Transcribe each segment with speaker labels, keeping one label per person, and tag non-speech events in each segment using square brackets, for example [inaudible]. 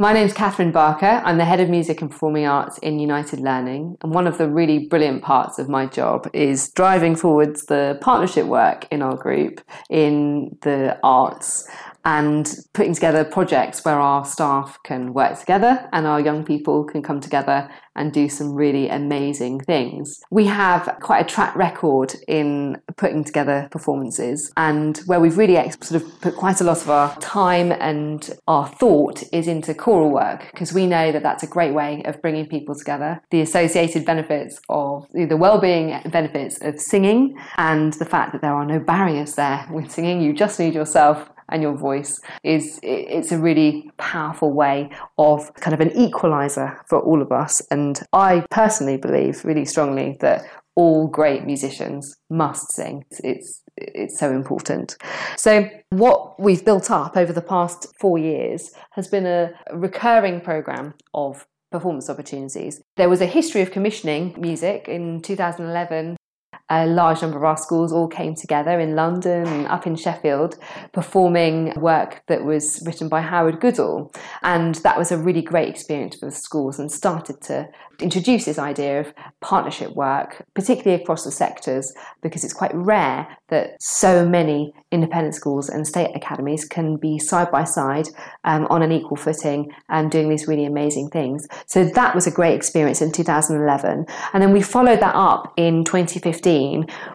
Speaker 1: My name's Catherine Barker. I'm the head of music and performing arts in United Learning. And one of the really brilliant parts of my job is driving forwards the partnership work in our group in the arts and putting together projects where our staff can work together and our young people can come together and do some really amazing things. We have quite a track record in putting together performances and where we've really sort of put quite a lot of our time and our thought is into choral work because we know that that's a great way of bringing people together. The associated benefits of the well-being benefits of singing and the fact that there are no barriers there with singing. You just need yourself and your voice is it's a really powerful way of kind of an equalizer for all of us and i personally believe really strongly that all great musicians must sing it's it's so important. So, what we've built up over the past four years has been a recurring program of performance opportunities. There was a history of commissioning music in 2011 a large number of our schools all came together in London and up in Sheffield performing work that was written by Howard Goodall. And that was a really great experience for the schools and started to introduce this idea of partnership work, particularly across the sectors, because it's quite rare that so many independent schools and state academies can be side by side um, on an equal footing and doing these really amazing things. So that was a great experience in 2011. And then we followed that up in 2015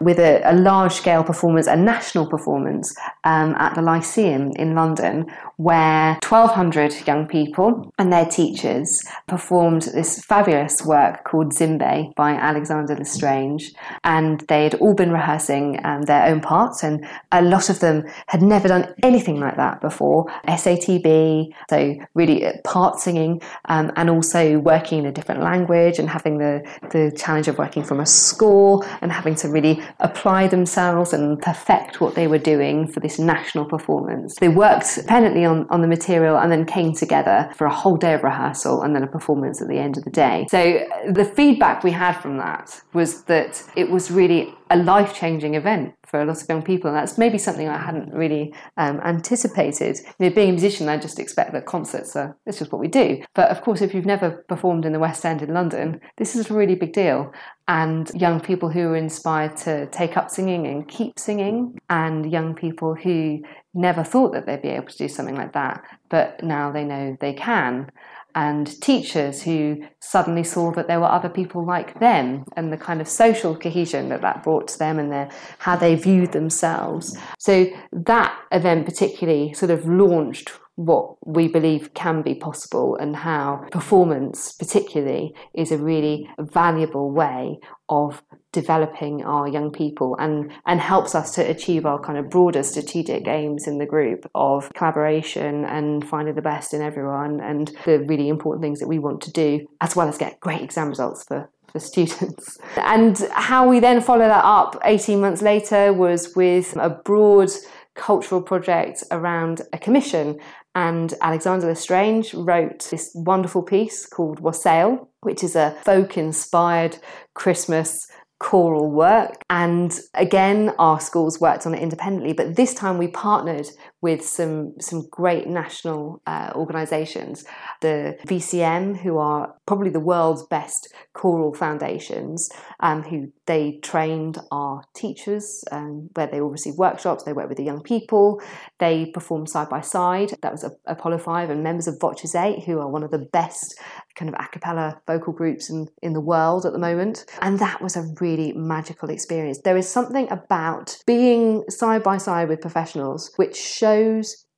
Speaker 1: with a, a large scale performance, a national performance um, at the Lyceum in London, where 1,200 young people and their teachers performed this fabulous work called Zimbe by Alexander L'Estrange. And they had all been rehearsing um, their own parts, and a lot of them had never done anything like that before. SATB, so really uh, part singing, um, and also working in a different language and having the, the challenge of working from a score and having to really apply themselves and perfect what they were doing for this national performance. They worked independently on, on the material and then came together for a whole day of rehearsal and then a performance at the end of the day. So uh, the feedback we had from that was that it was really a life changing event for a lot of young people. And that's maybe something I hadn't really um, anticipated. You know, being a musician, I just expect that concerts are, it's just what we do. But of course, if you've never performed in the West End in London, this is a really big deal. And young people who are inspired to take up singing and keep singing, and young people who never thought that they'd be able to do something like that, but now they know they can and teachers who suddenly saw that there were other people like them and the kind of social cohesion that that brought to them and their, how they viewed themselves. So that event particularly sort of launched what we believe can be possible and how performance particularly is a really valuable way of developing our young people and and helps us to achieve our kind of broader strategic aims in the group of collaboration and finding the best in everyone and the really important things that we want to do as well as get great exam results for for students. [laughs] And how we then follow that up 18 months later was with a broad cultural project around a commission and Alexander L'Estrange wrote this wonderful piece called Wassail, which is a folk inspired Christmas choral work. And again, our schools worked on it independently, but this time we partnered with some some great national uh, organisations, the VCM, who are probably the world's best choral foundations, um, who they trained our teachers, um, where they all receive workshops. They work with the young people. They perform side by side. That was Apollo Five and members of Voces Eight, who are one of the best kind of a cappella vocal groups in, in the world at the moment. And that was a really magical experience. There is something about being side by side with professionals which shows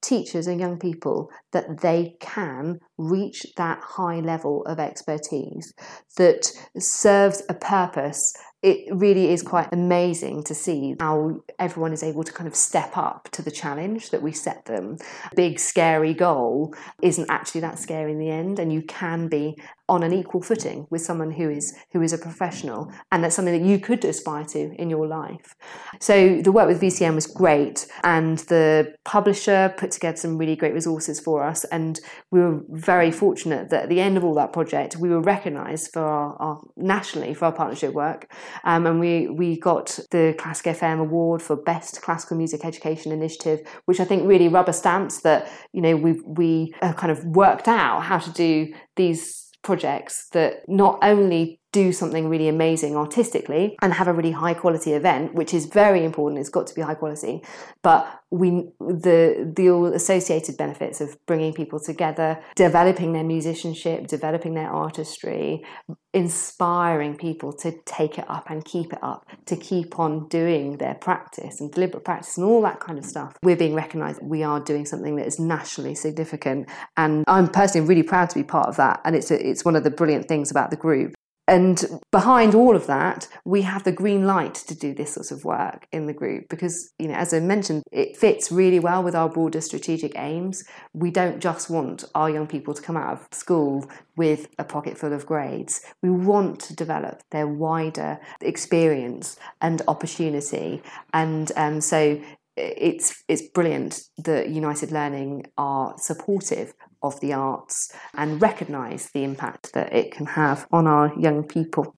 Speaker 1: teachers and young people that they can reach that high level of expertise that serves a purpose it really is quite amazing to see how everyone is able to kind of step up to the challenge that we set them. Big, scary goal isn't actually that scary in the end, and you can be on an equal footing with someone who is who is a professional and that's something that you could aspire to in your life. So the work with VCM was great and the publisher put together some really great resources for us and we were very fortunate that at the end of all that project we were recognized for our, our nationally for our partnership work. Um, and we, we got the Classic FM award for Best Classical Music Education Initiative, which I think really rubber stamps that, you know, we we kind of worked out how to do these projects that not only do something really amazing artistically and have a really high quality event, which is very important. It's got to be high quality, but we the the all associated benefits of bringing people together, developing their musicianship, developing their artistry, inspiring people to take it up and keep it up, to keep on doing their practice and deliberate practice and all that kind of stuff. We're being recognised. We are doing something that is nationally significant, and I'm personally really proud to be part of that. And it's a, it's one of the brilliant things about the group and behind all of that, we have the green light to do this sort of work in the group because, you know, as I mentioned, it fits really well with our broader strategic aims. We don't just want our young people to come out of school with a pocket full of grades. We want to develop their wider experience and opportunity. And um, so it's it's brilliant that United Learning are supportive of the arts and recognise the impact that it can have on our young people.